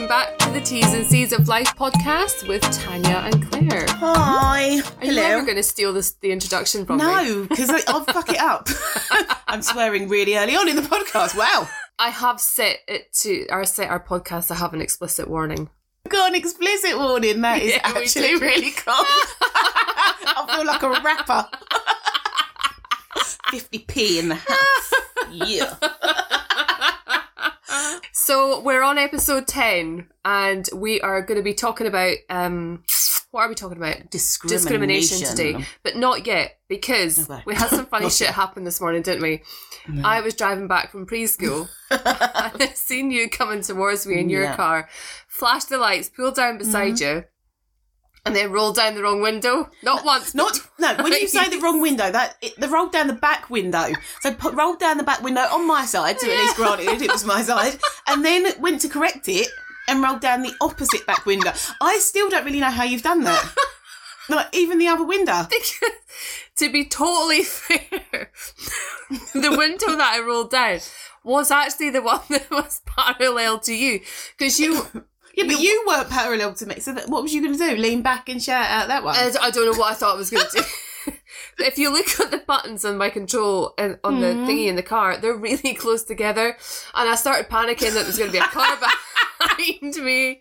welcome back to the T's and C's of Life podcast with Tanya and Claire. Hi. Hello. Are you never going to steal this, the introduction from me? No, because I'll fuck it up. I'm swearing really early on in the podcast. Wow. I have set it to our set our podcast to have an explicit warning. Got an explicit warning. That is Yeah, actually really cool. I feel like a rapper. 50p in the house. Yeah. So we're on episode ten, and we are going to be talking about um, what are we talking about? Discrimination. Discrimination today, but not yet because Okay. we had some funny shit happen this morning, didn't we? I was driving back from preschool and I seen you coming towards me in your Yeah. car, flashed the lights, pulled down beside you, and then rolled down the wrong window. Not uh, once, Not no. When you say the wrong window, that it, the rolled down the back window. So put, rolled down the back window on my side. So at least granted it was my side, and then went to correct it and rolled down the opposite back window. I still don't really know how you've done that. Like even the other window. to be totally fair, the window that I rolled down was actually the one that was parallel to you because you. Yeah, but you weren't parallel to me. So that, what was you going to do? Lean back and shout out that one? I I don't know what I thought I was going to do. if you look at the buttons on my control and on the hmm. thingy in the car, they're really close together, and I started panicking that there was going to be a car behind me,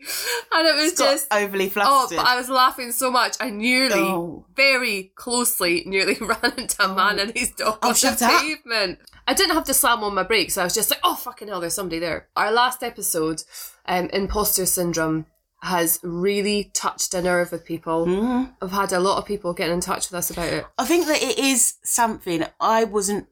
and it was just. overly flustered. Oh, but I was laughing so much, I nearly, Oh. very closely, nearly ran into a man and his dog Oh, on the up. pavement. I didn't have to slam on my brakes. I was just like, oh, fucking hell, there's somebody there. Our last episode, um, imposter syndrome, has really touched a nerve with people. Mhm. I've had a lot of people getting in touch with us about it. I think that it is something I wasn't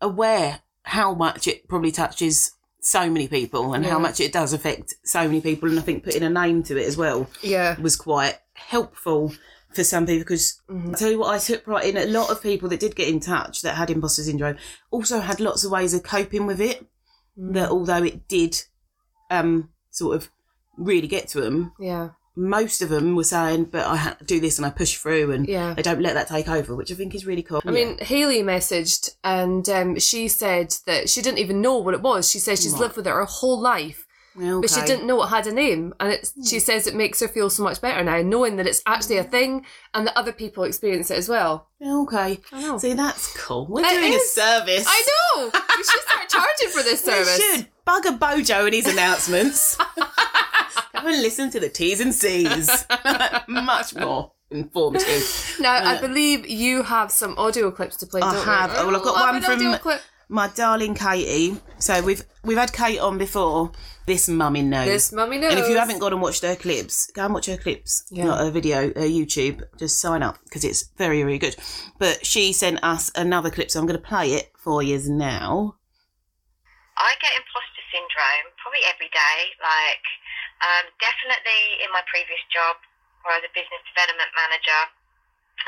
aware how much it probably touches so many people and Yeah. how much it does affect so many people. And I think putting a name to it as well Yeah. was quite helpful for some people because I tell you what, I took pride in a lot of people that did get in touch that had imposter syndrome also had lots of ways of coping with it. That although it did um, sort of really get to them, Yeah. Most of them were saying, "But I had to do this and I push through, and Yeah. I don't let that take over," which I think is really cool. I mean, Haley messaged and um, she said that she didn't even know what it was. She says she's Right. lived with it her whole life, Yeah, but she didn't know it had a name. And it's, she says it makes her feel so much better now, knowing that it's actually a thing and that other people experience it as well. Okay. I know. See, that's cool. We're It doing is. a service. I know! we should start charging for this service. We service. should bugger Bojo and his announcements. Go and listen to the T's and C's. Much more informative. Now, I um, believe you have some audio clips to play, I don't you? have. Oh, well, I've got Love one an from- clip. My darling Katie. So we've we've had Kate on before. This mummy knows. This mummy knows. And if you haven't gone and watched her clips, go and watch her clips, Yeah. not her video, her YouTube. Just sign up because it's very, very good. But she sent us another clip, so I'm going to play it for you now. I get imposter syndrome probably every day. Like, um, definitely in my previous job where I was a business development manager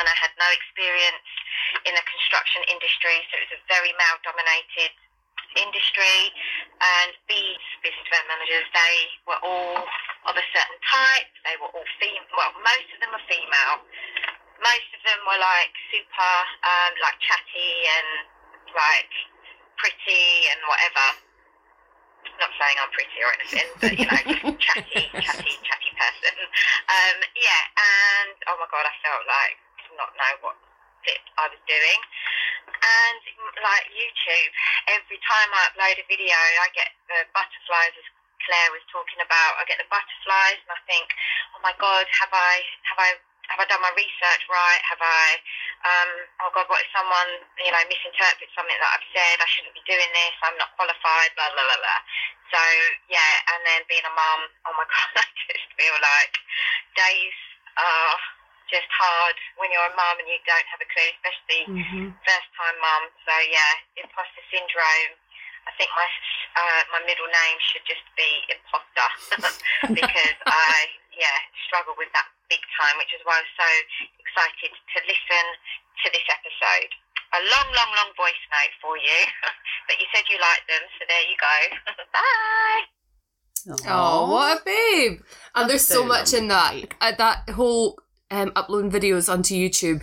and I had no experience in the construction industry, so it was a very male dominated industry. And these business development managers, they were all of a certain type, they were all female, well, most of them were female. Most of them were like super, um, like chatty and like pretty and whatever. Not saying I'm pretty or anything, but you know, just chatty, chatty, chatty person. Um, yeah, and oh my god, I felt like to not know what it I was doing. And like YouTube, every time I upload a video, I get the butterflies, as Claire was talking about. I get the butterflies, and I think, oh my god, have I have I have I done my research right? Have I, um, oh God, what if someone, you know, misinterprets something that I've said? I shouldn't be doing this. I'm not qualified, blah, blah, blah, blah. So, yeah, and then being a mum, oh my God, I just feel like days are just hard when you're a mum and you don't have a clue, especially Mhm. first time mum. So, yeah, imposter syndrome. I think my uh, my middle name should just be imposter because I yeah struggle with that big time, which is why I was so excited to listen to this episode. A long, long, long voice note for you, but you said you liked them, so there you go. Bye. Oh, what a babe! And there's so so much in that. Uh, that whole um, uploading videos onto YouTube.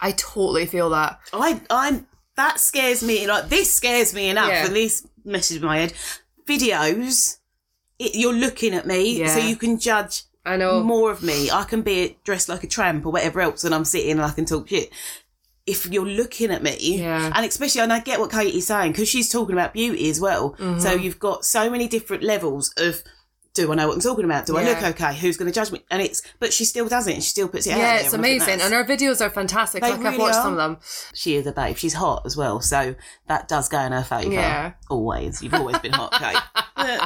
I totally feel that. I, I'm. That scares me. Like this scares me enough. Yeah. And this messes with my head. Videos it, you're looking at me, Yeah. so you can judge I know. more of me. I can be dressed like a tramp or whatever else, and I'm sitting and I can talk shit. If you're looking at me, Yeah. and especially, and I get what Katie's saying because she's talking about beauty as well. Mm-hmm. So you've got so many different levels of. Do I know what I'm talking about? Do I look okay? Who's going to judge me? And it's, but she still does it. And she still puts it out yeah, it's and amazing, and her videos are fantastic. They like I've watched are. some of them. she is a babe. She's hot as well, so that does go in her favour. Yeah. always. You've always been hot, Kate.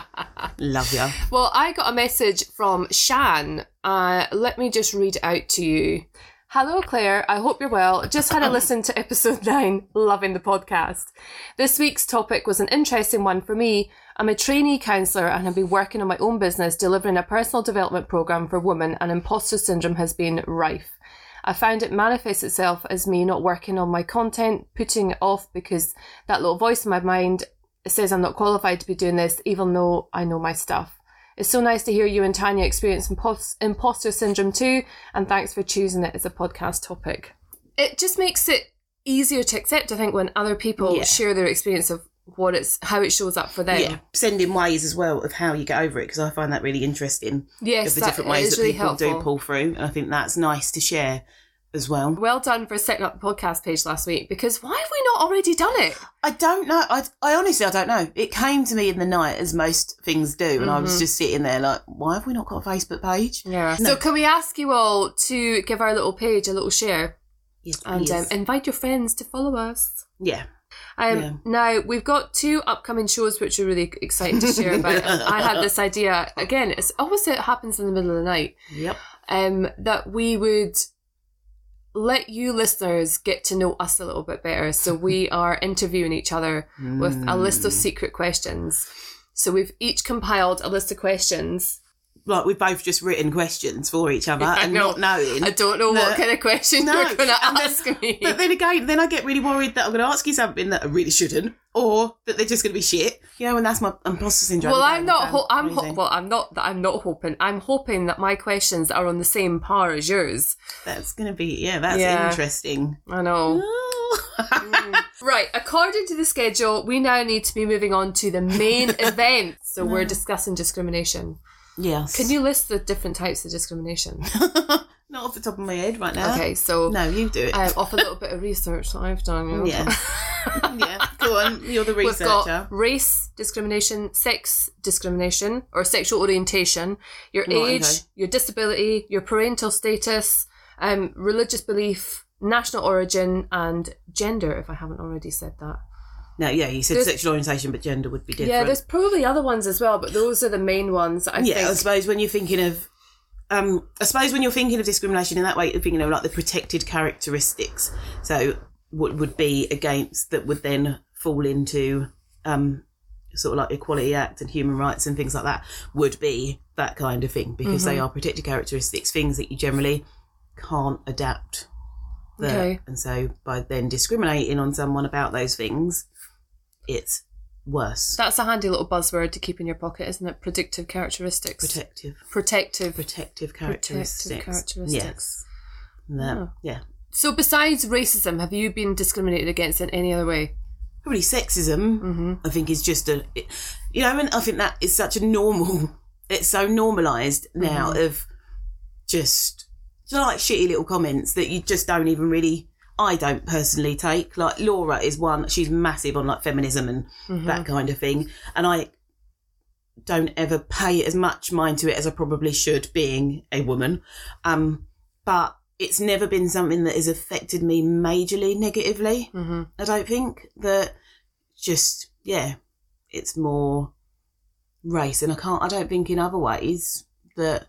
Love you. Well, I got a message from Shan. Uh, let me just read it out to you. Hello, Claire. I hope you're well. Just had a listen to episode 9, loving the podcast. This week's topic was an interesting one for me. I'm a trainee counsellor and have been working on my own business delivering a personal development programme for women, and imposter syndrome has been rife. I found it manifests itself as me not working on my content, putting it off because that little voice in my mind says I'm not qualified to be doing this, even though I know my stuff. It's so nice to hear you and Tanya experience impos- imposter syndrome too, and thanks for choosing it as a podcast topic. It just makes it easier to accept, I think, when other people Yeah. share their experience of what it's how it shows up for them. Yeah, sending ways as well of how you get over it because I find that really interesting. Yes, of the that different ways that really people do pull through, and I think that's nice to share as well. Well done for setting up the podcast page last week because why have we not already done it? I don't know. I, I honestly, I don't know. It came to me in the night, as most things do, and I was just sitting there like, why have we not got a Facebook page? Mm-hmm. Yeah. No. So can we ask you all to give our little page a little share Yes, and um, invite your friends to follow us? yeah. Um, Yeah. Now we've got two upcoming shows which are really exciting to share about. I had this idea again. It's always it happens in the middle of the night. Yep. Um, that we would let you listeners get to know us a little bit better. So we are interviewing each other with a list Mm. of secret questions. So we've each compiled a list of questions. Like we've both just written questions for each other and know. not knowing. I don't know what kind of question No. you're going to And then- ask me. But then again, then I get really worried that I'm going to ask you something that I really shouldn't, or that they're just going to be shit. You know, and that's my imposter syndrome. Well. I'm not. Ho- I'm ho- well. I'm not. I'm not hoping. I'm hoping that my questions are on the same par as yours. That's going to be yeah. That's Yeah. interesting. I know. Oh. Right. According to the schedule, we now need to be moving on to the main event. So we're discussing discrimination. Yes. Can you list the different types of discrimination? not off the top of my head right now. Okay. So No, you do it. um, off a little bit of research that I've done. yeah. yeah. Go on. You're the researcher. We've got race discrimination, sex discrimination, or sexual orientation, your Right, age, okay. your disability, your parental status, um, religious belief, national origin, and gender, if I haven't already said that. No, yeah, you said There's- sexual orientation, but gender would be different. Yeah, there's probably other ones as well, but those are the main ones I yeah, I suppose when you're thinking of, um, I suppose when you're thinking of discrimination in that way, you're thinking of like the protected characteristics. So what would be against that would then fall into, um, sort of like Equality Act and human rights and things like that would be that kind of thing because they Mhm. are protected characteristics, things that you generally can't adapt. There. Okay. And so by then discriminating on someone about those things, it's worse. That's a handy little buzzword to keep in your pocket, isn't it? Predictive characteristics. Protective. protective. Protective Protective characteristics. characteristics. Yeah. That- Oh. yeah. So, besides racism, have you been discriminated against in any other way? Probably sexism, Mm-hmm. I think, is just a, it- you know, and I think that is such a normal, it's so normalised now Mm-hmm. of just, just like shitty little comments that you just don't even really, I don't personally take. Like Laura is one, she's massive on like feminism and Mm-hmm. that kind of thing. And I don't ever pay as much mind to it as I probably should, being a woman. Um, but it's never been something that has affected me majorly negatively. Mm-hmm. I don't think that just yeah, it's more race, and I can't. I don't think in other ways that.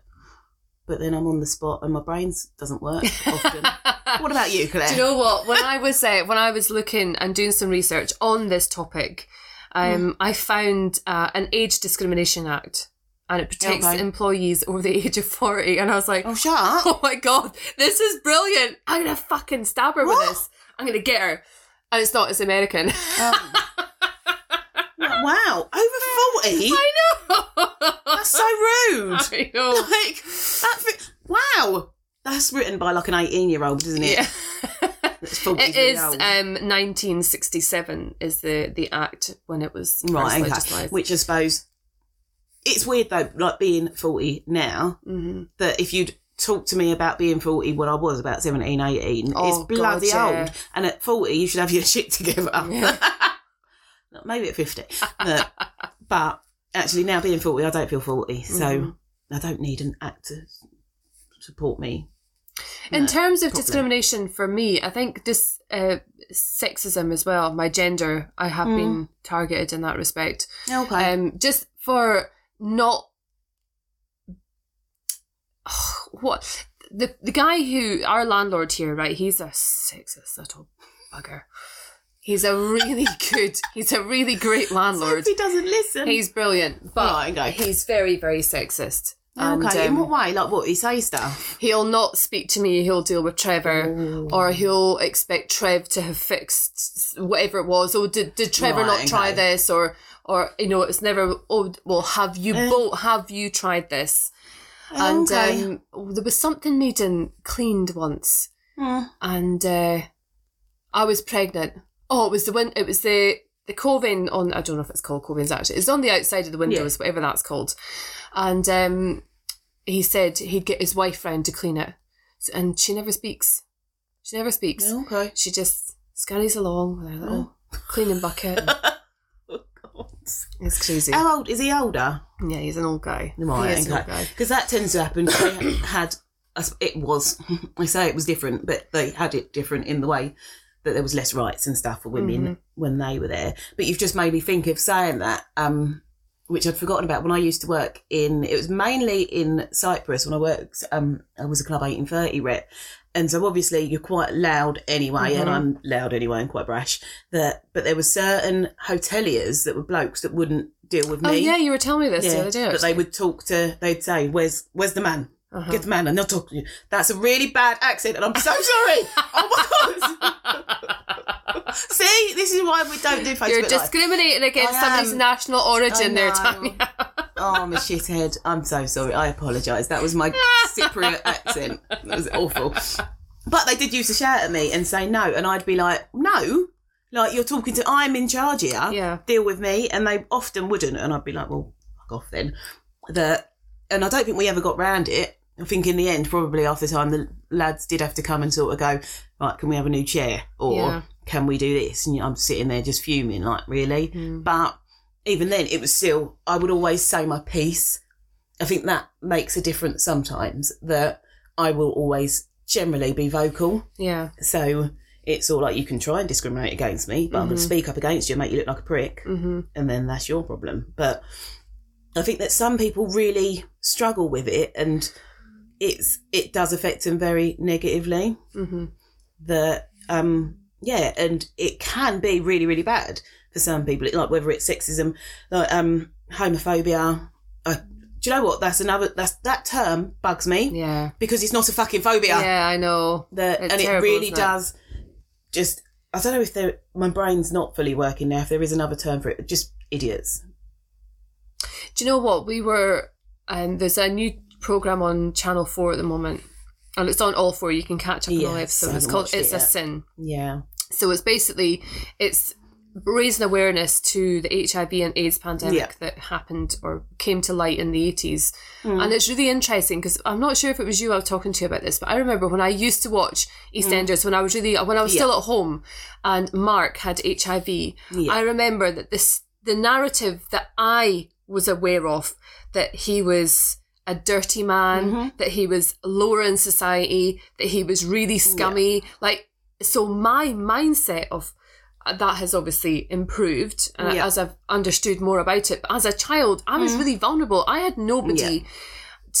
But then I'm on the spot, and my brain doesn't work often. what about you, Claire? Do you know what? When I was uh, when I was looking and doing some research on this topic, um, I found uh, an age discrimination act, and it protects Okay. employees over the age of forty. And I was like, oh, shut up! oh my god, this is brilliant! I'm gonna fucking stab her What? with this. I'm gonna get her. And it's not. It's American. Um, wow, over forty. I know. That's so rude. I know. like that. Wow, that's written by like an eighteen-year-old, isn't it? Yeah. It's 40 It is old. um, 1967 is the, the act when it was right. Okay. Which I suppose it's weird though, like being 40 now, hmm that if you'd talk to me about being 40 when I was about 17, 18, Oh, it's bloody God, yeah. old. And at 40, you should have your shit together. Yeah. Maybe at 50. No. but actually, now being 40, I don't feel 40. So Mhm. I don't need an actor to support me. In No, terms of problem. discrimination for me, I think this uh, sexism as well, my gender, I have Mm. been targeted in that respect. Okay. Um, just for not what the the guy who our landlord here, right? He's a sexist little bugger. He's a really good. He's a really great landlord. he doesn't listen. He's brilliant, but Right, okay. he's very very sexist. And, okay. In um, what way? Like what? He say stuff? he'll not speak to me. He'll deal with Trevor, Ooh. or he'll expect Trev to have fixed whatever it was. Oh, did did Trevor Right, not try this? Or or you know, it's never. Oh, well, have you Eh. both? Have you tried this? And okay. um, there was something Maiden cleaned once, Hmm. and uh, I was pregnant. Oh, it was the win- It was the the coving on. I don't know if it's called covings actually. It's on the outside of the windows, whatever that's called. And um, he said he'd get his wife round to clean it, and she never speaks. She never speaks. Okay. She just scurries along with her little cleaning bucket. Oh, God. It's crazy. How old is he? Older? Yeah, he's an old guy. Right, he is an old okay. guy. Because that tends to happen. They had, it was, I say it was different, but they had it different in the way that there was less rights and stuff for women Mhm. when they were there. But you've just made me think of saying that, um, which I'd forgotten about when I used to work in, it was mainly in Cyprus when I worked, um, I was a Club 1830 rep. And so obviously you're quite loud anyway, and Mhm. I'm loud anyway and quite brash. That, but there were certain hoteliers that were blokes that wouldn't deal with me. Oh yeah, you were telling me this the other day. But they would talk to, they'd say, "Where's where's the man? Uh-huh. Get the man," and they'll talk to you. That's a really bad accent, and I'm so sorry. oh my god! See, this is why we don't do Facebook You're discriminating against I somebody's national origin there. Tanya. Oh, I'm a shithead. I'm so sorry. I apologise. That was my Cypriot accent. That was awful. But they did used to shout at me and say no, and I'd be like, no. Like you're talking to, I'm in charge here. Yeah. Deal with me, and they often wouldn't, and I'd be like, well, fuck off then. That, and I don't think we ever got round it. I think in the end, probably after time, the lads did have to come and sort of go, right, can we have a new chair, or Yeah. can we do this? And I'm sitting there just fuming, like really. Mm. But even then, it was still, I would always say my piece. I think that makes a difference sometimes, that I will always generally be vocal. Yeah. So it's all like you can try and discriminate against me, but I'm going to speak up against you and make you look like a prick, hmm and then that's your problem. But I think that some people really struggle with it, and it's it does affect them very negatively hmm that um yeah and it can be really really bad for some people like whether it's sexism like um homophobia uh, do you know what that's another that's that term bugs me Yeah. because it's not a fucking phobia Yeah, I know. that and it really isn't it? does just i don't know if there my brain's not fully working now if there is another term for it just idiots Do you know what? We were, um, there's a new program on Channel 4 at the moment. And it's on all four. You can catch up on all Yes, episodes. It's called watched it It's a yet. Sin. yeah So it's basically it's raising awareness to the HIV and AIDS pandemic Yeah. that happened or came to light in the eighties, Mm. and it's really interesting because I'm not sure if it was you I was talking to about this, but I remember when I used to watch EastEnders when I was really when I was Mm. Yeah. still at home, and Mark had HIV. Yeah. I remember that this the narrative that I was aware of that he was a dirty man, Mhm. that he was lower in society, that he was really scummy. Like, so my mindset of uh, that has obviously improved uh, Yeah. as I've understood more about it. But as a child, I was Mhm. really vulnerable. I had nobody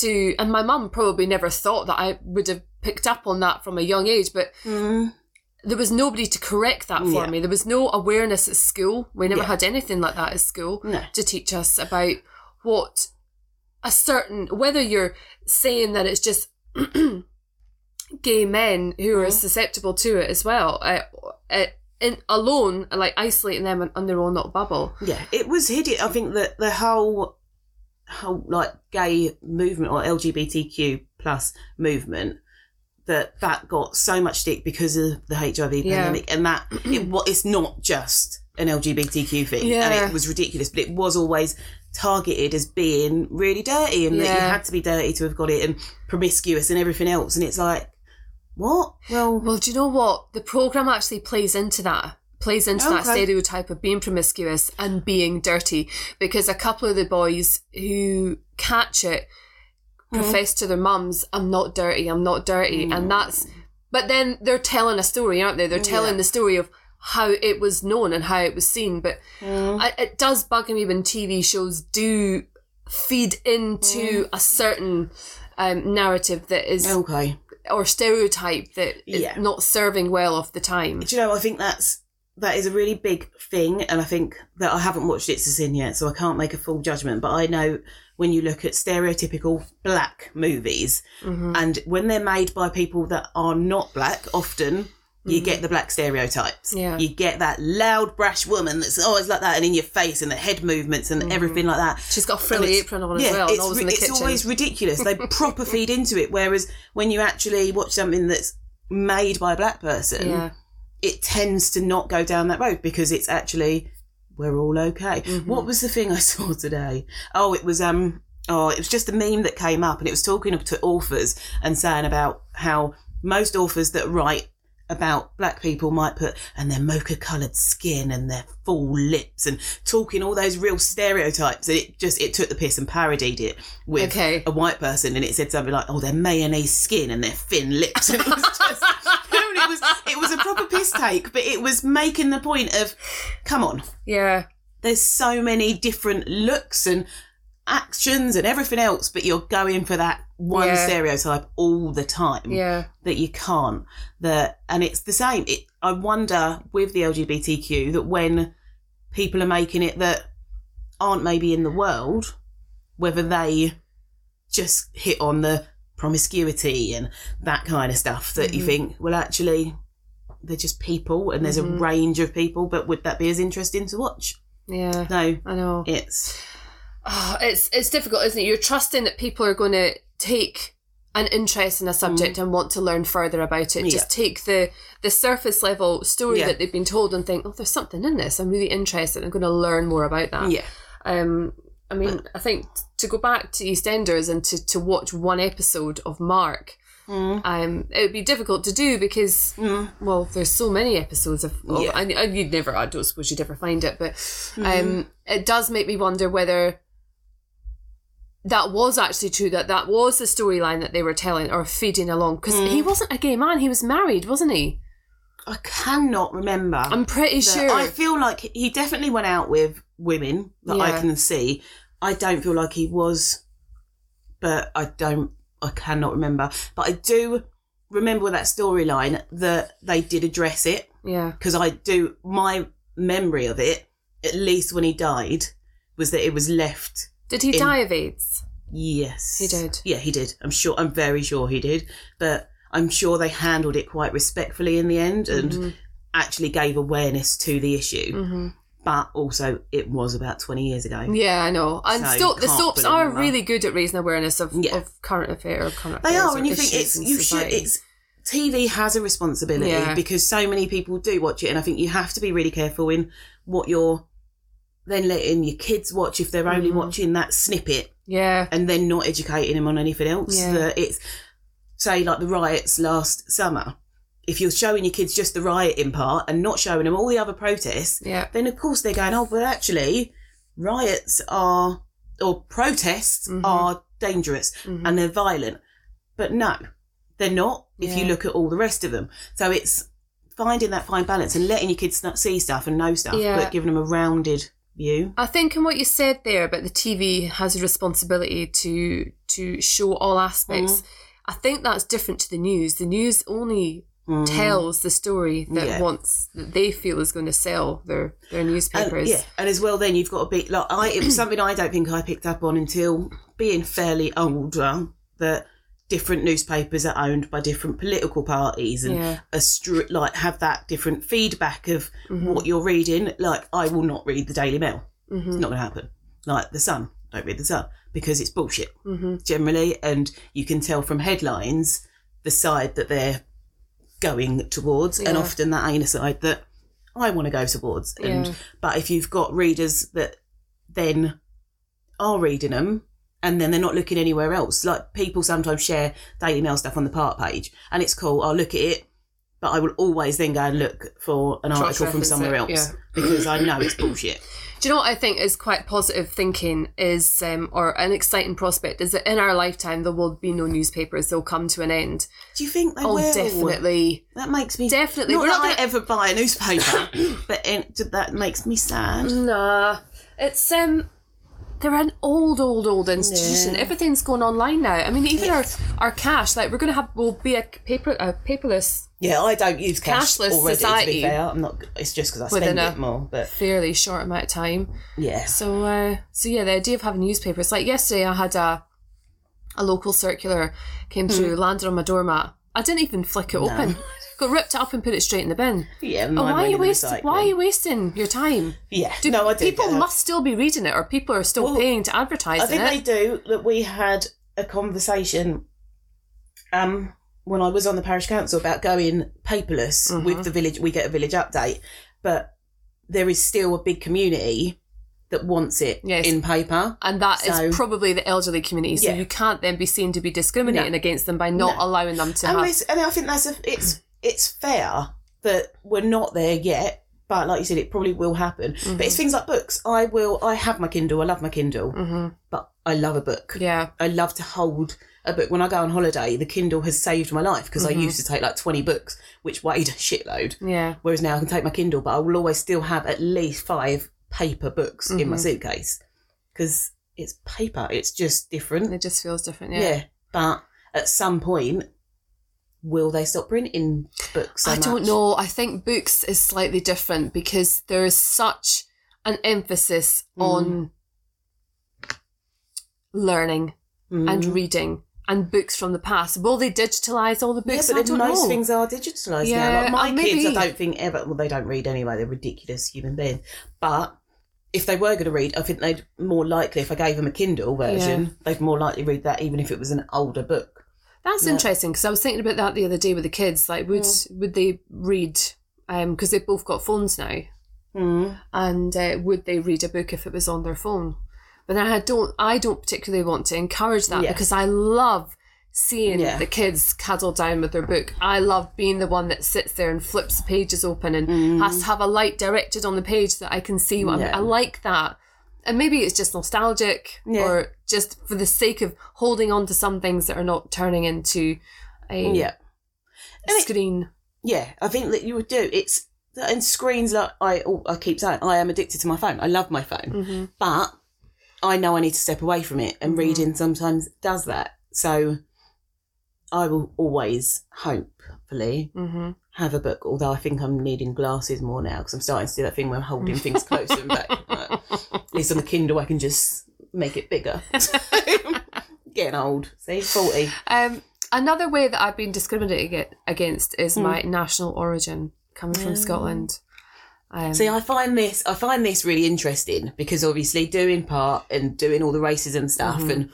to, and my mum probably never thought that I would have picked up on that from a young age, but Mm. there was nobody to correct that for Yeah. me. There was no awareness at school. We never Yeah. had anything like that at school no to teach us about what a certain whether you're saying that it's just gay men who are Mhm. susceptible to it as well uh, uh, in alone like isolating them on their own little bubble Yeah, it was hideous. I think that the whole whole like gay movement or LGBTQ plus movement that that got so much stick because of the HIV Yeah. pandemic, and that it it's not just an LGBTQ thing, and Yeah. it was ridiculous. But it was always targeted as being really dirty, and that you had to be dirty to have got it, and promiscuous and everything else. And it's like, what? Well, Well, do you know what? The program actually plays into that. Plays into that stereotype of being promiscuous and being dirty because a couple of the boys who catch it Hmm. profess to their mums, "I'm not dirty. I'm not dirty," and that's. But then they're telling a story, aren't they? They're telling Yeah. the story of how it was known and how it was seen. But Hmm. I, it does bug me when TV shows do feed into Hmm. a certain um, narrative that is okay. or stereotype that is Yeah. not serving well of the time. Do you know? I think that's that is a really big thing, and I think that I haven't watched It's a Sin yet, so I can't make a full judgment. But I know when you look at stereotypical black movies, Mm-hmm. and when they're made by people that are not black, often you get the black stereotypes. Yeah. You get that loud, brash woman that's always like that, and in your face, and the head movements, and everything like that. She's got a frilly apron on as well, It's, always in ri- it's always ridiculous. They proper feed into it. Whereas when you actually watch something that's made by a black person, yeah, it tends to not go down that road because it's actually we're all okay. Mm-hmm. What was the thing I saw today? Oh, it was um oh, it was just a meme that came up and it was talking to authors and saying about how most authors that write about black people might put and their mocha coloured skin and their full lips and talking all those real stereotypes. And it just it took the piss and parodied it with Okay. a white person. And it said something like oh their mayonnaise skin and their thin lips. And it was just it was it was a proper piss take but it was making the point of come on. Yeah, there's so many different looks and actions and everything else but you're going for that one Yeah. stereotype all the time yeah, that you can't. That and it's the same. It, i wonder with the lgbtq that when people are making it that aren't maybe in the world whether they just hit on the promiscuity and that kind of stuff that you mm-hmm. think well actually they're just people and there's a mm-hmm. range of people but would that be as interesting to watch? Yeah. no. I know. it's Oh, it's it's difficult, isn't it? You're trusting that people are going to take an interest in a subject and want to learn further about it. Just take the the surface level story Yeah. that they've been told and think, oh, there's something in this. I'm really interested. I'm going to learn more about that. yeah Um, I mean, I think to go back to EastEnders and to, to watch one episode of Mark, um, it would be difficult to do because, well, there's so many episodes of, of Yeah. and, and you'd never, I don't suppose you'd ever find it, but um, it does make me wonder whether that was actually true, that that was the storyline that they were telling or feeding along, because he mm. wasn't a gay man, he was married, wasn't he? i cannot remember I'm pretty sure. I feel like he definitely went out with women that I can see. I don't feel like he was, but I don't, I cannot remember. But I do remember that storyline that they did address it yeah. because I do, my memory of it, at least when he died, was that it was left. Did he In- die of AIDS? Yes. He did. Yeah, he did. I'm sure, I'm very sure he did. But I'm sure they handled it quite respectfully in the end and Mm-hmm. actually gave awareness to the issue but also it was about 20 years ago. Yeah, I know. And So you the soaps are really good at raising awareness of, Yeah. of current affair or current They are, and you think it's you should it's TV has a responsibility Yeah. because so many people do watch it, and I think you have to be really careful in what you're then letting your kids watch if they're only Mm-hmm. watching that snippet yeah, and then not educating them on anything else. Yeah. That it's say like the riots last summer. If you're showing your kids just the rioting part and not showing them all the other protests, yeah, then of course they're going, oh, well, actually, riots are, or protests Mm-hmm. are dangerous and they're violent. But no, they're not if you look at all the rest of them. So it's finding that fine balance and letting your kids see stuff and know stuff, Yeah. but giving them a rounded view. I think in what you said there about the TV has a responsibility to to show all aspects. Mm. I think that's different to the news. The news only tells the story that Mm. Yeah. wants that they feel is going to sell their their And, newspapers. yeah, and as well, then you've got to be like I. It was something I don't think I picked up on until being fairly older. That different newspapers are owned by different political parties, and Yeah. a str- like have that different feedback of mm-hmm. what you're reading. Like I will not read the Daily Mail. Mm-hmm. It's not going to happen. Like the Sun, don't read the Sun because it's bullshit mm-hmm. generally, and you can tell from headlines the side that they're going towards, and often that ain't a side that I want to go towards. And Yeah. but if you've got readers that then are reading them and then they're not looking anywhere else, like people sometimes share Daily Mail stuff on the part page, and it's cool. I'll look at it, but I will always then go and look for an article from somewhere it, else yeah. because I know it's bullshit. Do you know what I think is quite positive thinking is, um, or an exciting prospect is that in our lifetime there will be no newspapers. They'll come to an end. Do you think they Oh, will? definitely, That makes me definitely. Not We're that not gonna. ever buy a newspaper, but it, that makes me sad. Nah, it's um, they're an old, old, old institution. Yeah. Everything's going online now. I mean, even Yes. our our cash, like we're gonna have, will be a paper, a paperless, Yeah, I don't use cash Cashless already. To society. be fair, I'm not. It's just because I spend a- it more. But fairly short amount of time. yeah, So, uh, so yeah, the idea of having newspapers. Like yesterday, I had a a local circular came through, landed on my doormat. I didn't even flick it open. Got ripped it up and put it straight in the bin. yeah. Oh, mine why are you wasting? Why are you wasting your time? Yeah, Do no, I do. People must still be reading it, or people are still Well, paying to advertise it. I think it. they do. That we had a conversation um, when I was on the parish council about going paperless Mm-hmm. with the village. We get a village update, but there is still a big community that wants it Yes. in paper. and that is So- probably the elderly community. So Yeah. you can't then be seen to be discriminating No. against them by not No. allowing them to And, have. and I think that's a, it's it's fair that we're not there yet. But like you said, it probably will happen. But Mm-hmm. it's things like books. I will. I have my Kindle. I love my Kindle. hmm But I love a book. Yeah, I love to hold a book. When I go on holiday, the Kindle has saved my life because Mm-hmm. I used to take like 20 books, which weighed a shitload. yeah. Whereas now I can take my Kindle, but I will always still have at least five paper books in Mm-hmm. my suitcase because it's paper. It's just different. It just feels different. Yeah. Yeah. But at some point, will they stop printing books? So I don't much? know. I think books is slightly different because there is such an emphasis Mm. on learning Mm. and reading and books from the past. Will they digitalize all the Yeah, books? but I then don't most know. things are digitalized Yeah, now. Like my uh, kids, I don't think ever. Well, they don't read anyway. They're ridiculous human beings. But if they were going to read, I think they'd more likely if I gave them a Kindle version, they'd more likely read that, even if it was an older book. That's Yeah. interesting because I was thinking about that the other day with the kids. Like, would would they read? Because they've both got phones now, Mm. and uh, would they read a book if it was on their phone? But then I don't. I don't particularly want to encourage that Yeah. because I love seeing Yeah. the kids cuddle down with their book. I love being the one that sits there and flips the pages open and has to have a light directed on the page that I can see what Mm. Yeah. I like that. And maybe it's just nostalgic Yeah. or just for the sake of holding on to some things that are not turning into a Yeah, And it- screen. yeah. I think that you would do. It's and screens like I. oh, I keep saying I am addicted to my phone. I love my phone, Mm-hmm. but I know I need to step away from it, and reading sometimes does that. So I will always, Mm-hmm. have a book. Although I think I'm needing glasses more now because I'm starting to do that thing where I'm holding things closer and back. But at least on the Kindle, I can just make it bigger. Getting old. See, forty. Um, another way that I've been discriminated ag- against is Hmm. my national origin coming from Scotland. Um, See, I find this I find this really interesting because obviously doing part and doing all the racism stuff Mm-hmm. and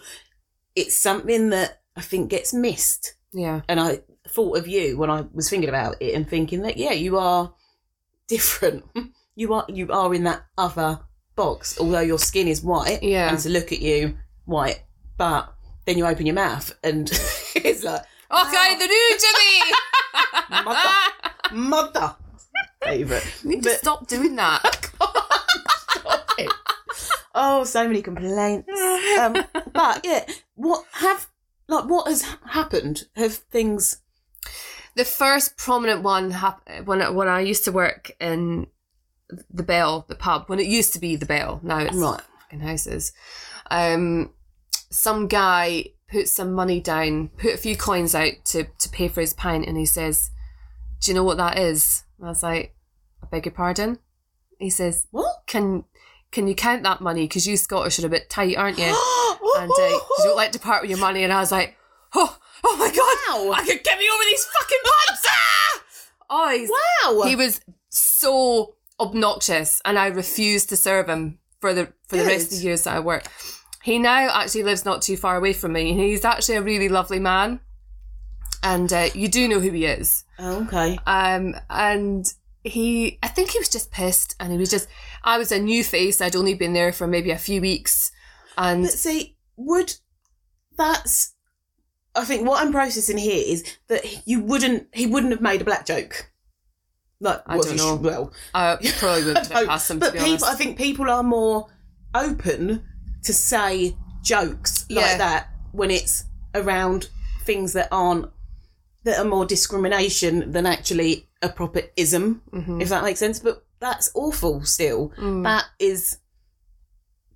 it's something that I think gets missed. yeah, And I thought of you when I was thinking about it and thinking that yeah, you are different. You are you are in that other box, although your skin is white. Yeah. And to look at you, white. But then you open your mouth and it's like okay, the new Jimmy. mother, mother. Favourite. You need to stop doing that. Oh, so many complaints. Um, but yeah, what have like what has happened? Have things? The first prominent one hap- when I, when I used to work in the Bell, the pub, when it used to be the Bell. Now it's Right. fucking houses. Um, some guy put some money down, put a few coins out to to pay for his pint, and he says, "Do you know what that is?" And I was like, "I beg your pardon." He says, What? "Can can you count that money? Because you Scottish are a bit tight, aren't you?" and uh, you don't like to part with your money. And I was like, "Oh, oh my god, Wow. I could get me over these fucking pubs!" ah! Oh, wow. he was so obnoxious, and I refused to serve him for the for the rest of the years that I worked. He now actually lives not too far away from me. and He's actually a really lovely man, and uh, you do know who he is. Oh, okay. Um, and he, I think he was just pissed, and he was just. I was a new face. I'd only been there for maybe a few weeks, and But see, would that's I think what I'm processing here is that you wouldn't he wouldn't have made a black joke. Like I don't know. should- well, I probably wouldn't it past. To but be people, honest, I think people are more open to say jokes Yeah. like that when it's around things that aren't that are more discrimination than actually a proper ism, Mhm. if that makes sense. But that's awful. Still, Mm. that is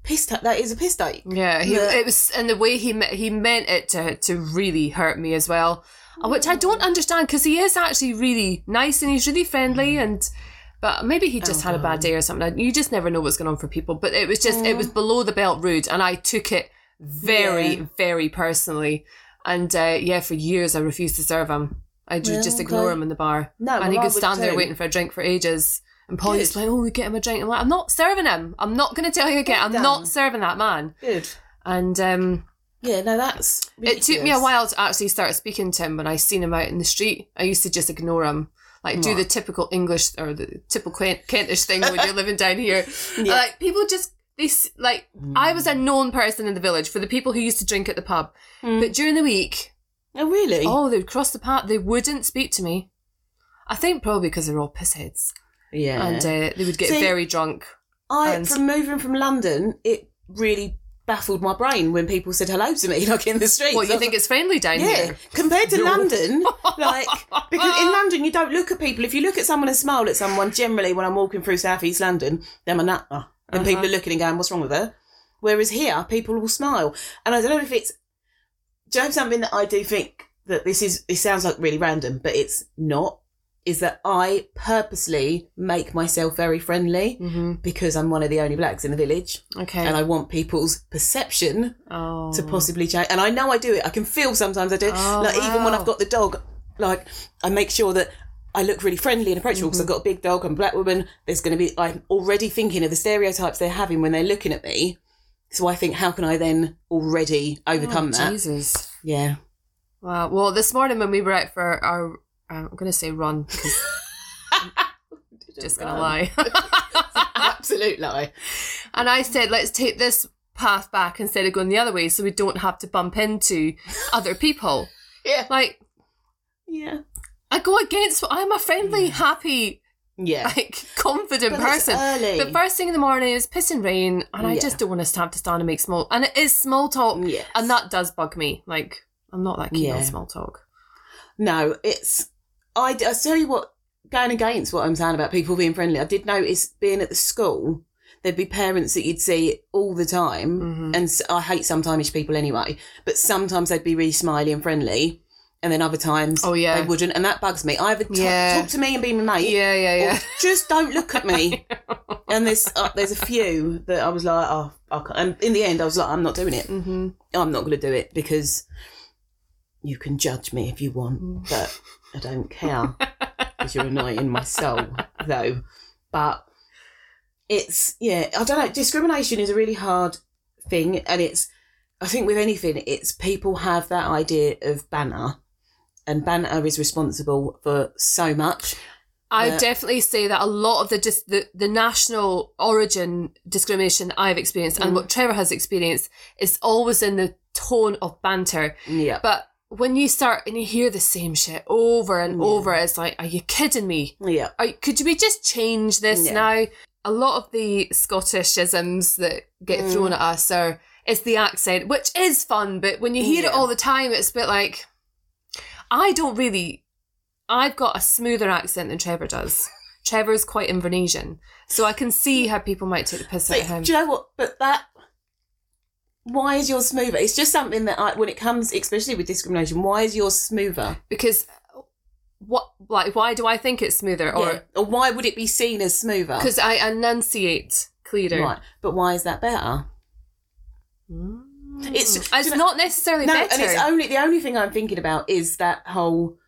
piss. Ta- that is a piss take. Yeah, he, Yeah. it was, and the way he he meant it to to really hurt me as well, uh, which I don't understand because he is actually really nice and he's really friendly and. But maybe he just Oh, had a bad day or something. You just never know what's going on for people. But it was just, it was below the belt rude, and I took it very, Yeah. very personally. And uh, yeah, for years I refused to serve him. I would Yeah, just ignore okay. him in the bar, No, and he could stand there too. waiting for a drink for ages. And Polly's Good. like, "Oh, we get him a drink." I'm like, "I'm not serving him. I'm not going to tell you again. I'm done. not serving that man." Good. And um, Yeah, no, that's. it took me a while to actually start speaking to him when I seen him out in the street. I used to just ignore him, like do the typical English or the typical Kentish thing when you're living down here. Yeah. Like people just they s- like I was a known person in the village for the people who used to drink at the pub, Mm. but during the week, Oh, really? oh, they'd cross the path. They wouldn't speak to me. I think probably because they're all pissheads, yeah. and uh, they would get See, very drunk. I, and- from moving from London, it really baffled my brain when people said hello to me, like in the street. What you think it's friendly down Yeah, here? compared to London, like because in London you don't look at people. If you look at someone and smile at someone, generally when I'm walking through South East London, they're my nut, and Uh-huh. people are looking and going, "What's wrong with her?" Whereas here, people will smile, and I don't know if it's. Do you know something that I do think that this is? It sounds like really random, but it's not. Is that I purposely make myself very friendly hmm because I'm one of the only blacks in the village, Okay. and I want people's perception oh. to possibly change. And I know I do it. I can feel sometimes I do. Oh, like even when. I've got the dog, like I make sure that I look really friendly and approachable because Mm-hmm. I've got a big dog. I'm black woman. There's going to be. I'm already thinking of the stereotypes they're having when they're looking at me. So I think, how can I then already overcome Oh, that? Jesus. Yeah. Wow. Well, this morning when we were out for our, I'm going to say run because just going to lie. Absolute lie. and I said, let's take this path back instead of going the other way so we don't have to bump into other people. Yeah. Like, Yeah. I go against, I'm a friendly, happy, Yeah. like, confident But person. But first thing in the morning is pissing rain, and I Yeah. just don't want to have to stand and make small. And it is small talk, Yes. and that does bug me. Like I'm not that keen on small talk. No, it's. I, I tell you what, going against what I'm saying about people being friendly, I did notice being at the school, there'd be parents that you'd see all the time. Mhm. And I hate sometimes people anyway, but sometimes they'd be really smiley and friendly. And then other times Oh, yeah. they wouldn't. And that bugs me. Either t- Yeah. talk to me and be my mate. Yeah, yeah, or yeah. just don't look at me. and there's uh, there's a few that I was like, oh, I can't. and in the end, I was like, I'm not doing it. hmm I'm not going to do it because you can judge me if you Mm. want, but I don't care because you're annoying my soul, though. But it's yeah, I don't know. Discrimination is a really hard thing, and it's I think with anything, it's people have that idea of banter, and banter is responsible for so much. I would definitely say that a lot of the just the, the national origin discrimination I've experienced and Mm. what Trevor has experienced is always in the tone of banter. Yeah, But when you start and you hear the same shit over and Yeah. over, it's like, are you kidding me? yeah, Are, could we just change this Yeah. now? A lot of the Scottish isms that get Mm. thrown at us are it's the accent, which is fun, but when you hear Yeah. it all the time, it's a bit like I don't really. I've got a smoother accent than Trevor does. Trevor's quite Invernessian, so I can see how people might take the piss out of him. do you know what? But that. Why is yours smoother? It's just something that I, when it comes, especially with discrimination, why is yours smoother? because what, like, why do I think it's smoother? Or, Or or why would it be seen as smoother? because I enunciate clearer. Right, but why is that better? Mm. It's- uh, It's, do you know- not necessarily No, better. and it's only the only thing I'm thinking about is that whole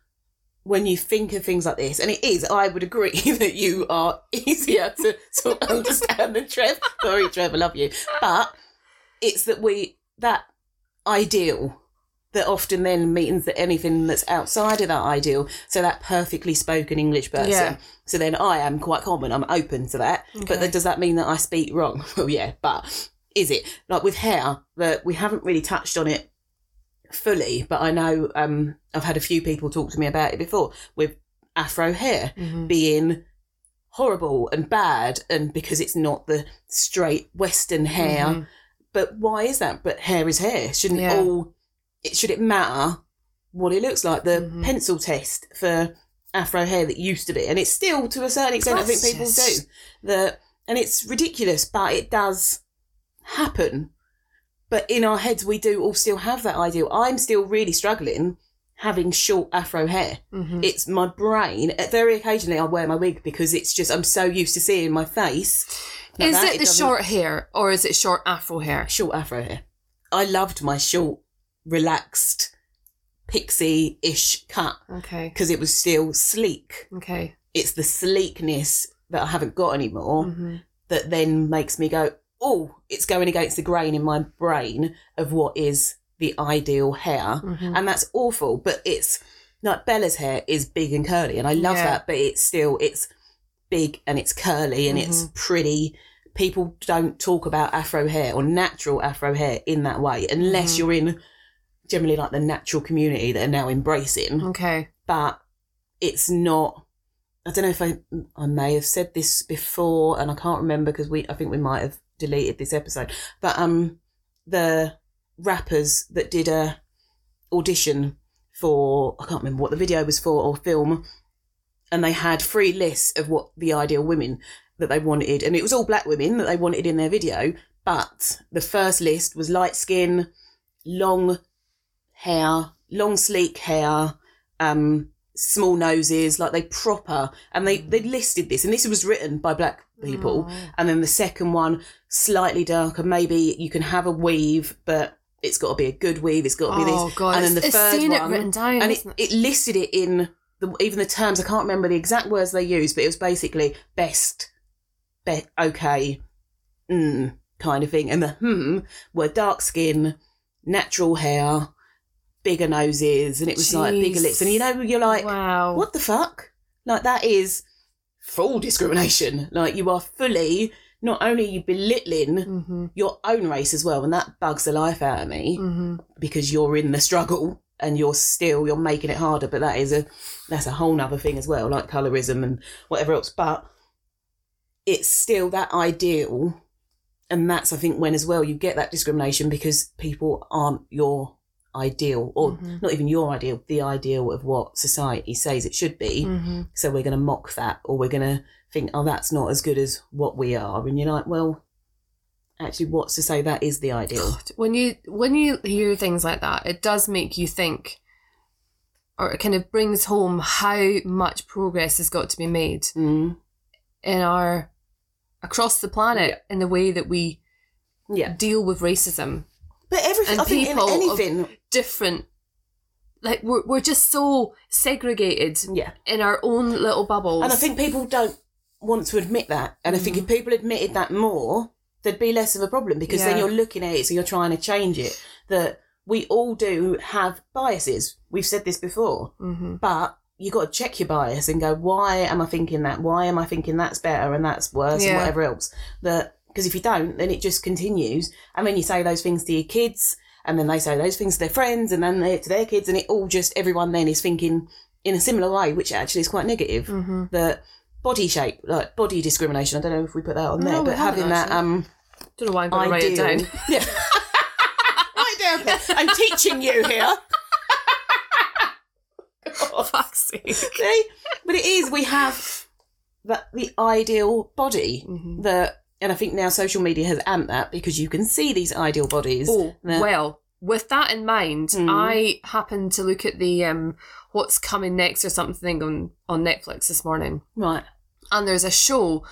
when you think of things like this, and it is. I would agree that you are easier to sort of understand than Trev. Sorry, Trev, I love you, but it's that we that ideal that often then means that anything that's outside of that ideal, so that perfectly spoken English person. Yeah. So then I am quite common. I'm open to that. But then does that mean that I speak wrong? Well, yeah, but is it like with hair that we haven't really touched on it fully? But I know um, I've had a few people talk to me about it before with afro hair Mhm. being horrible and bad, and because it's not the straight Western hair. Mhm. But why is that? But hair is hair. Shouldn't Yeah. all it should it matter what it looks like? The Mhm. pencil test for afro hair that used to be, and it's still to a certain extent. I think people just- do that, and it's ridiculous, but it does happen. But in our heads, we do all still have that ideal. I'm still really struggling having short afro hair. Mhm. It's my brain. Very occasionally, I wear my wig because it's just I'm so used to seeing my face. Like Is that, it the doesn't- short hair or is it short afro hair? short afro hair. I loved my short, relaxed, pixie-ish cut Okay. because it was still sleek. Okay. It's the sleekness that I haven't got anymore hmm that then makes me go, oh, it's going against the grain in my brain of what is the ideal hair. Mhm. And that's awful, but it's like Bella's hair is big and curly and I love Yeah. that, but it's still, it's big and it's curly and it's pretty. People don't talk about afro hair or natural afro hair in that way unless Mhm. you're in generally like the natural community that are now embracing Okay. but it's not. I don't know if I I may have said this before, and I can't remember because we I think we might have deleted this episode. But um, the rappers that did a audition for I can't remember what the video was for or film, and they had free lists of what the ideal women that they wanted, and it was all black women that they wanted in their video. But the first list was light skin, long hair, long sleek hair, um, small noses, like they proper, and they they listed this, and this was written by black people. Oh. And then the second one, slightly darker, maybe you can have a weave, but it's got to be a good weave. It's got to be Oh this. god! and then the it's, third it's seen one, it written down, and it? it listed it in the, even the terms. I can't remember the exact words they used, but it was basically best, be, okay, mm, kind of thing. And the hmm were dark skin, natural hair, bigger noses, and it was like bigger lips. And you know, you're like, wow. what the fuck? Like that is full discrimination. Like you are fully not only are you belittling hmm your own race as well, and that bugs the life out of me hmm because you're in the struggle and you're still you're making it harder. But that is a that's a whole nother thing as well, like colorism and whatever else. But it's still that ideal, and that's I think when as well you get that discrimination because people aren't your ideal or Mhm. not even your ideal, the ideal of what society says it should be. hmm So we're going to mock that, or we're going to think, oh, that's not as good as what we are. And you're like, well, actually, what's to say that is the ideal? When you when you hear things like that, it does make you think, or it kind of brings home how much progress has got to be made Mm. in our across the planet Yeah. in the way that we Yeah. deal with racism. But everything, And I think in people anything, Different, like we're we're just so segregated yeah. in our own little bubbles. And I think people don't want to admit that. And I think if people admitted that more, there'd be less of a problem because then you're looking at it, so you're trying to change it. That we all do have biases. We've said this before. hmm but you got to check your bias and go why am i thinking that why am i thinking that's better and that's worse Yeah. and whatever else that because if you don't then it just continues and then you say those things to your kids and then they say those things to their friends and then they to their kids and it all just everyone then is thinking in a similar way which actually is quite negative hmm that body shape like body discrimination i don't know if we put that on No, there but having that um Don't know why I'm going to write it down. yeah write it down Claire. i'm teaching you here Fuck's sake. But it is, we have that the ideal body Mhm. that, and I think now social media has amped that because you can see these ideal bodies. Oh, well, with that in mind, Mhm. I happened to look at the um, what's coming next or something on, on Netflix this morning. right. And there's a show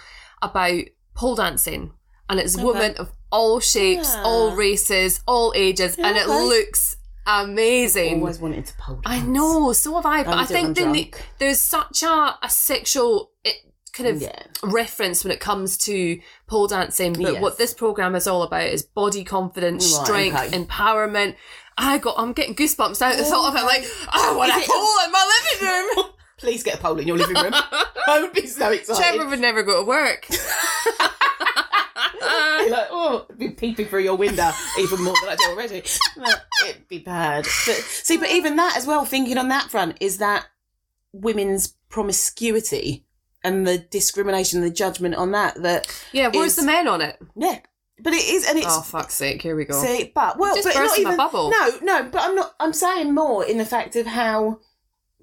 about pole dancing. And it's Okay. women of all shapes, Yeah. all races, all ages, and it Okay. looks amazing. Always wanted to pole I know, so have I. But I do it when think the, there's such a, a sexual it, kind of Yeah. reference when it comes to pole dancing. But Yes. what this program is all about is body confidence, Right, strength, okay. empowerment. I got, I'm getting goosebumps out at the thought of it. Like, oh, I want Is a it- pole in my living room. Please get a pole in your living room. I would be so excited. Trevor would never go to work. Be like, oh, I'd be peeping through your window even more than I do already. It'd be bad. But see, but even that as well, thinking on that front, is that women's promiscuity and the discrimination, the judgment on that. That yeah, where's the men on it? yeah, but it is, and it's Oh, fuck's sake, here we go. See, but well, just but not even bubble. no, no. But I'm not. I'm saying more in the fact of how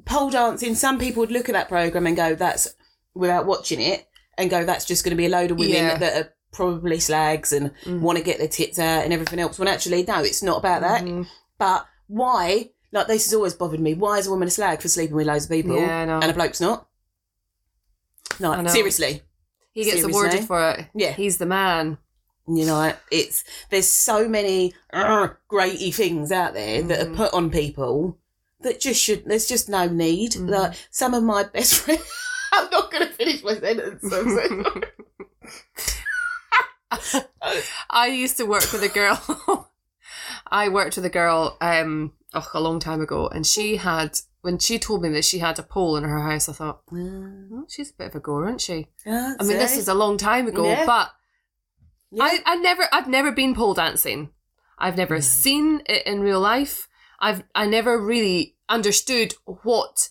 pole dancing. Some people would look at that program and go, "That's," without watching it, and go, "That's just going to be a load of women Yeah. that are probably slags and Mm. want to get their tits out and everything else." When actually, no, it's not about that. Mhm. But why? Like this has always bothered me. Why is a woman a slag for sleeping with loads of people Yeah, know. and a bloke's not? No, seriously. He gets Seriously? awarded for it. Yeah. He's the man. You know, it's there's so many uh, greaty things out there that Mhm. are put on people that just should. There's just no need. Mhm. Like some of my best friends. I'm not going to finish my sentence. I'm so sorry. I used to work with a girl. I worked with a girl um oh, a long time ago, and she had when she told me that she had a pole in her house. I thought, oh, she's a bit of a goer, isn't she? Yeah, I mean, this is a long time ago, Yeah. but Yeah. I, I never, I've never been pole dancing. I've never Mm. seen it in real life. I've, I never really understood what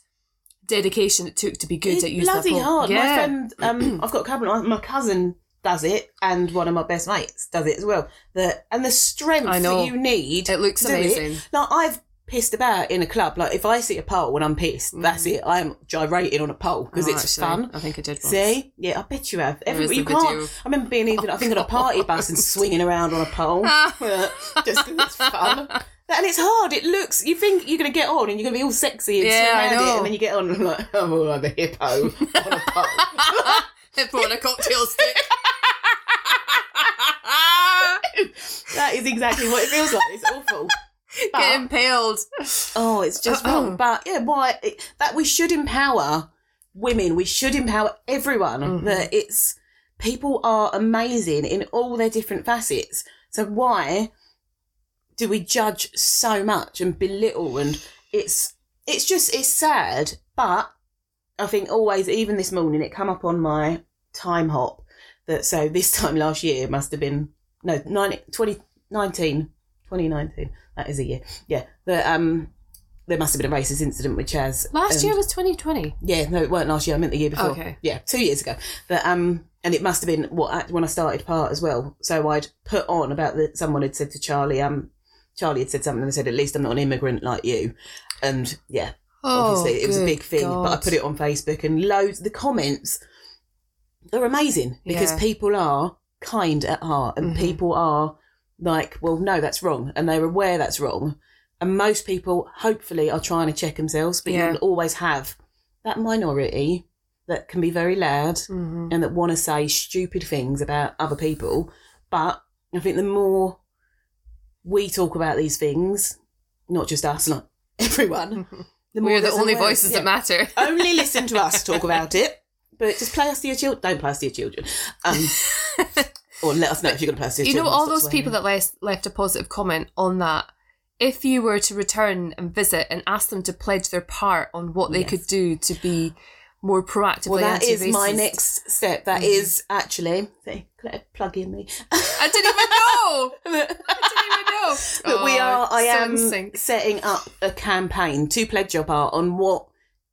dedication it took to be good it's at using bloody pole. hard. My Yeah. friend, um, I've got a couple. My cousin does it, and one of my best mates does it as well. The and the strength I know. that you need. It looks amazing. Like I've pissed about in a club. Like if I see a pole when I'm pissed, mm. that's it. I'm gyrating on a pole because Oh, it's actually, fun. I think I did once. See? Yeah, I bet you have. Every, you can't. video. I remember being even, I think, on a party bus and swinging around on a pole. Ah. just because it's fun. And it's hard. It looks, you think you're going to get on and you're going to be all sexy and Yeah, swing around it. And then you get on and like, oh, I'm all like a hippo on a pole. On a cocktail stick. that is exactly what it feels like. It's awful. Get But- impaled. Oh, it's just Uh-oh. wrong. But yeah, why it, that we should empower women. We should empower everyone. Mhm. That it's people are amazing in all their different facets. So why do we judge so much and belittle? And it's it's just it's sad. But I think always, even this morning, it come up on my time hop that so this time last year must have been no 90, 2019 2019 that is a year. Yeah that um there must have been a racist incident with Chaz Last and- year was 2020. yeah no it weren't last year I meant the year before. Okay. yeah two years ago. But um and it must have been what when I started part as well. So I'd put on about that someone had said to Charlie um Charlie had said something and said at least I'm not an immigrant like you. And yeah obviously it was a Oh, big thing but i put it on facebook and loads the comments are amazing because Yeah. people are kind at heart and Mhm. people are like well no that's wrong and they're aware that's wrong and most people hopefully are trying to check themselves but Yeah. you'll always have that minority that can be very loud Mhm. and that want to say stupid things about other people. But I think the more we talk about these things, not just us, not everyone, the more We're the only awareness. voices Yeah. that matter. Only listen to us talk about it, but just play us to your children. Don't play us to your children. Um, or let us know if you're going to play us to your you know, all those people that left, left a positive comment on that, if you were to return and visit and ask them to pledge their part on what they Yes. could do to be more proactively Well, that is my next step. That Mhm. is actually. See, plug in me. I didn't even know. I didn't even know. But we Oh, are. I am setting up a campaign to pledge your part on what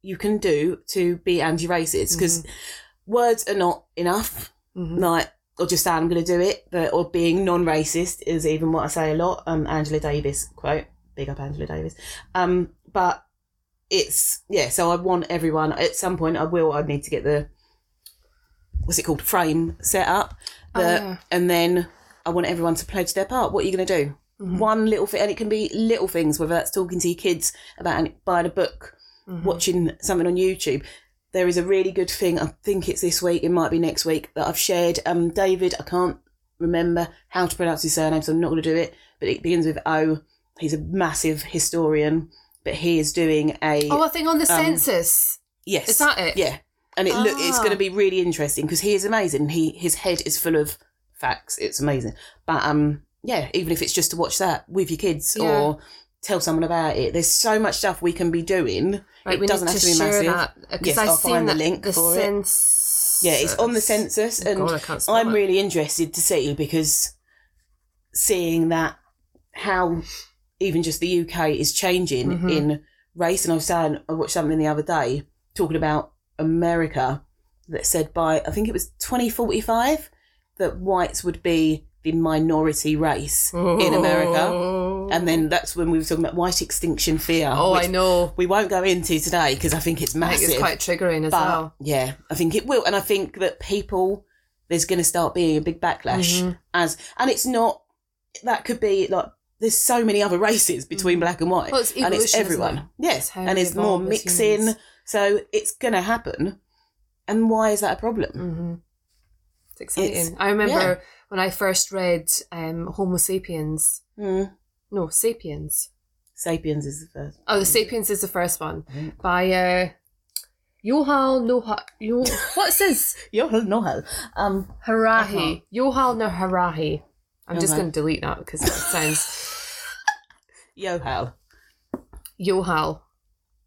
you can do to be anti-racist because Mm-hmm. words are not enough. Mhm. Like or just saying I'm going to do it, but or being non-racist is even what I say a lot. Um, Angela Davis quote, big up Angela Davis. Um, but it's yeah. So I want everyone at some point. I will. I need to get the what's it called frame set up, Oh, yeah. and then I want everyone to pledge their part. What are you going to do? Mhm. One little thing, and it can be little things, whether that's talking to your kids about buying a book, Mhm. watching something on YouTube. There is a really good thing. I think it's this week. It might be next week that I've shared. Um, David, I can't remember how to pronounce his surname, so I'm not going to do it. But it begins with O. He's a massive historian, but he is doing a Oh, I think on the Um, census. yes. Is that it? Yeah, and it look it's Ah. going to be really interesting because he is amazing. He his head is full of facts. It's amazing. But um, yeah, even if it's just to watch that with your kids Yeah. or tell someone about it, there's so much stuff we can be doing. Right, it doesn't have to, to be massive. because Yes, I've I'll seen find the link the for it. Yeah, it's on the census, and God, I can't spell I'm it. really interested to see because seeing that how even just the UK is changing Mhm. in race. And I was saying, I watched something the other day talking about America that said by, I think it was 2045, that whites would be the minority race in America. And then that's when we were talking about white extinction fear. oh, I know. We won't go into today because I think it's I massive. think it's quite triggering as but well. yeah, I think it will. And I think that people, there's going to start being a big backlash Mhm. as, and it's not, that could be like, there's so many other races between black and white. Mm. Well, it's and it's everyone. it? Yes. It's And it's more mixing. humans. So it's going to happen. And why is that a problem? hmm It's exciting. It's- I remember yeah. when I first read um, Homo sapiens. Mm. No, Sapiens. Sapiens is the first. Oh, the Sapiens is the first one Mhm. by uh, Yohal Noha. Yo, what's this? Yohal Nohal. Um, Harahi. Yohal no Harahi. I'm just going to delete that because that sounds. Yohal. Yohal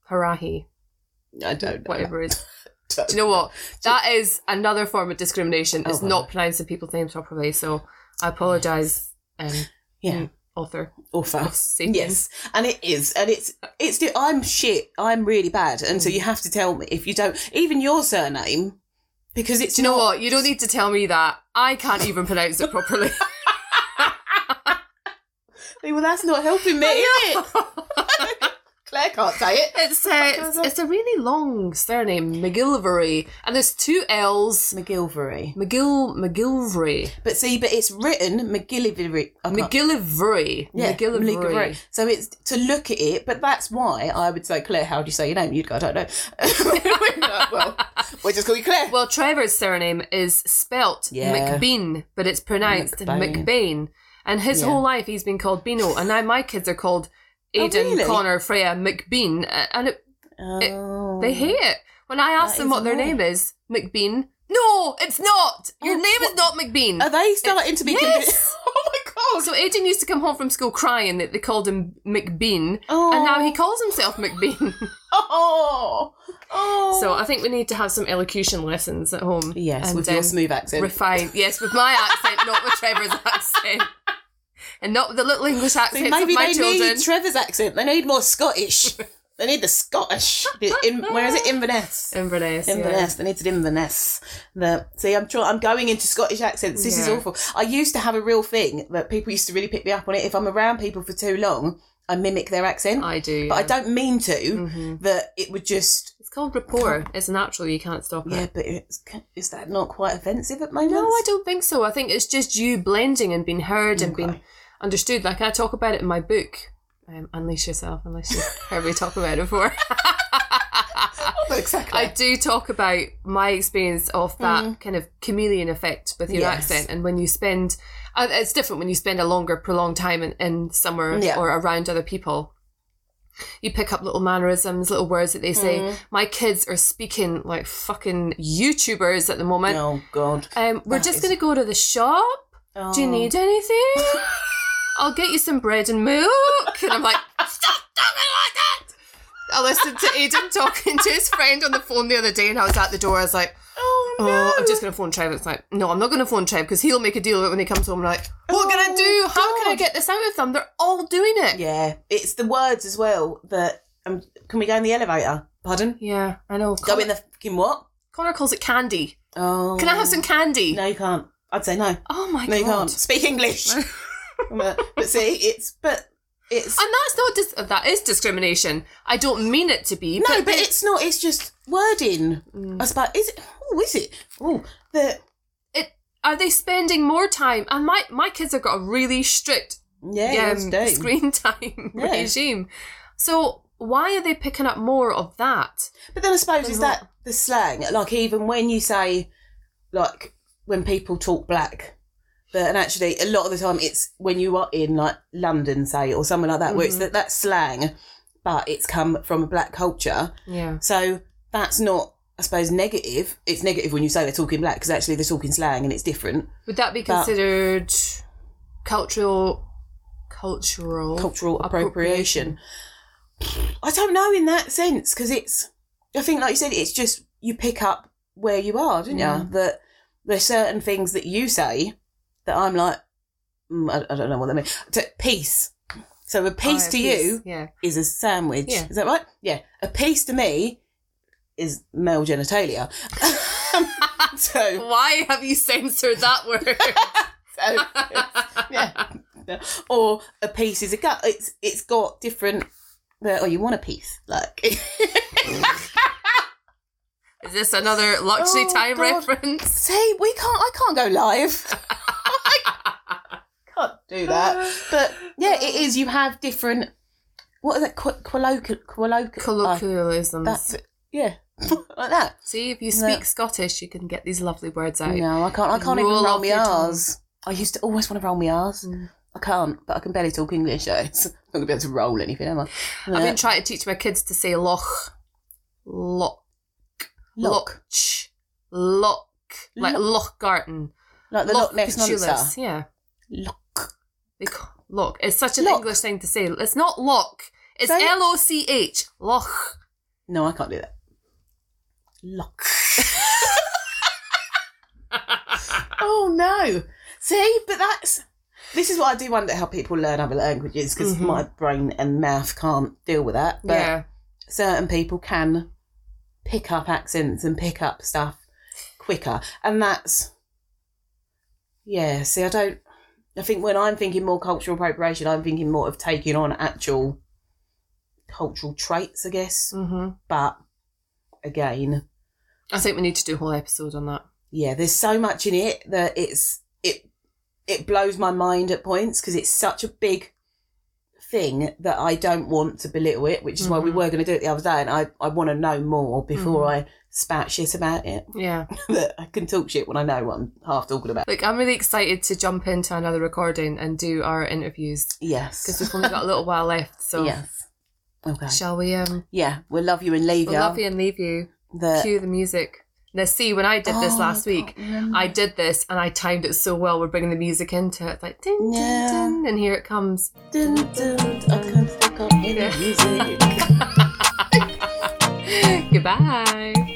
Harahi. I don't know. Whatever it is. Don't you know what? That is another form of discrimination. It's Oh, not pronouncing people's names properly, so I apologise, um, Yeah. Author Author. of Yes, and it is, and it's it's. I'm shit. I'm really bad, and Mm. so you have to tell me if you don't. Even your surname, because it's Do you know what? You don't need to tell me that. I can't even pronounce it properly. Well, that's not helping me, is it? Claire can't say it. It's uh, it's, it's a really long surname, McGillivray, and there's two L's. McGilvery. McGill McGillivray, But see, but it's written McGillivray. I can't- McGillivray, Yeah. McGillivray. So it's to look at it, but that's why I would say Claire. How do you say your name? You'd go, I don't know. well, we'll just call you Claire. Well, Trevor's surname is spelt Yeah. McBean, but it's pronounced McBain. McBain. And his Yeah. whole life he's been called Beano, and now my kids are called Oh, really? Connor, Freya, McBean, uh, and it, Oh. they hate it. When I ask That them what their name is, McBean. No, it's not. Your Oh, name is not McBean. Are they starting to be Yes. Oh my god! So Aiden used to come home from school crying that they called him McBean, Oh. and now he calls himself McBean. Oh, oh. so I think we need to have some elocution lessons at home. yes, and, with your smooth accent. refine. Yes, with my accent, not with Trevor's accent, and not the little English See, accents maybe of my they children. need Trevor's accent. They need more Scottish. they need the Scottish. In, where is it? Inverness. Inverness. yeah. Inverness. They needed Inverness. The see, I'm trying. I'm going into Scottish accents. This is awful. I used to have a real thing that people used to really pick me up on it. If I'm around people for too long, I mimic their accent, I do. but I don't mean to. Mhm. That it would just. It's called rapport. It's natural. You can't stop it. Yeah, but it's, is that not quite offensive at moments? No, I don't think so. I think it's just you blending and being heard and being Okay. Understood. Like I talk about it in my book. Um, Unleash yourself, unless you've heard me talk about it before. Oh, exactly. I do talk about my experience of that kind of chameleon effect with your Mm. Yes. accent, and when you spend, uh, it's different when you spend a longer, prolonged time in, in somewhere Yeah. or around other people. You pick up little mannerisms, little words that they say. Mm. My kids are speaking like fucking YouTubers at the moment. oh God. Um, we're That just is- going to go to the shop. Oh. Do you need anything? I'll get you some bread and milk. And I'm like, stop talking like that. I listened to Aidan talking to his friend on the phone the other day, and I was at the door. I was like, Oh no. oh, I'm just going to phone Trev. It's like, no, I'm not going to phone Trev because he'll make a deal of it when he comes home. I'm like, what can I Oh, do? How can I get this out of them? They're all doing it. Yeah, it's the words as well that. Um, can we go in the elevator? Pardon? Yeah, I know. Go in the fucking what? Connor calls it candy. Oh. Can I have some candy? No, you can't. I'd say no. Oh my God. No, you can't. Speak English. but, but see, it's but it's And that's not dis- that is discrimination. I don't mean it to be. no, but, but it's not. It's just wording. I suppose is it? Oh, is it? Oh, the it are they spending more time? And my my kids have got a really strict yeah, um, screen time Yeah. regime. So why are they picking up more of that? But then I suppose is what? that the slang? Like even when you say, like when people talk black, but and actually a lot of the time it's when you are in like London, say, or somewhere like that, where it's Mhm. that that slang, but it's come from a black culture. Yeah. So that's not I suppose negative. It's negative when you say they're talking black because actually they're talking slang and it's different. Would that be But- considered cultural cultural Cultural appropriation. I don't know in that sense because it's. I think, like you said, it's just you pick up where you are, don't Yeah. you? That there's certain things that you say that I'm like, mm, I, I don't know what that means. To, peace. So a piece Oh, to yeah, you. Yeah. is a sandwich. Yeah. Is that right? Yeah. A piece to me is male genitalia. so, Why have you censored that word? so yeah. Or a piece is a gut. It's it's got different. Oh, you want a piece? Like Is this another luxury Oh, time God. reference? see, we can't. I can't go live. Can't do that. But yeah, it is. You have different. What is that? Qu- colloquial. Colloquial. Colloquialisms. that's it. Yeah, like that. See, if you No. speak Scottish, you can get these lovely words out. No, I can't. I can't even Roll roll my. R's. I used to always want to roll my R's. Mm. I can't, but I can barely talk English, so it's I'm not gonna be able to roll anything, am I? I've been trying to teach my kids to say loch, loch, Lock. loch, loch, like Loch. Loch Garten. like the Loch Ness monster. Yeah. Lock. They ca- Loch. It's such an Loch. English thing to say. It's not loch. It's. L O C H. Loch. No, I can't do that. Lock. oh no! See, but that's this is what I do wonder how people learn other languages because Mhm. my brain and mouth can't deal with that. But yeah. certain people can pick up accents and pick up stuff quicker, and that's yeah. See, I don't. I think when I'm thinking more cultural appropriation, I'm thinking more of taking on actual cultural traits, I guess. hmm But again, I think we need to do a whole episode on that. yeah, there's so much in it that it's it it blows my mind at points because it's such a big thing that I don't want to belittle it, which is why we Mhm. were going to do it the other day, and I I want to know more before I spout shit about it. Yeah. that I can talk shit when I know what I'm half talking about. Like, I'm really excited to jump into another recording and do our interviews Yes. because we've only got a little while left. So, Yes. Okay. shall we? Um, Yeah, we'll love you and leave you. we'll you. love you and leave you. The- Cue the music. Now, see, when I did this Oh, last I week, remember. I did this and I timed it so well. We're bringing the music into it. It's like, ding, ding, Yeah. ding, and here it comes. Dun, dun, I can't Yeah. the music. Goodbye.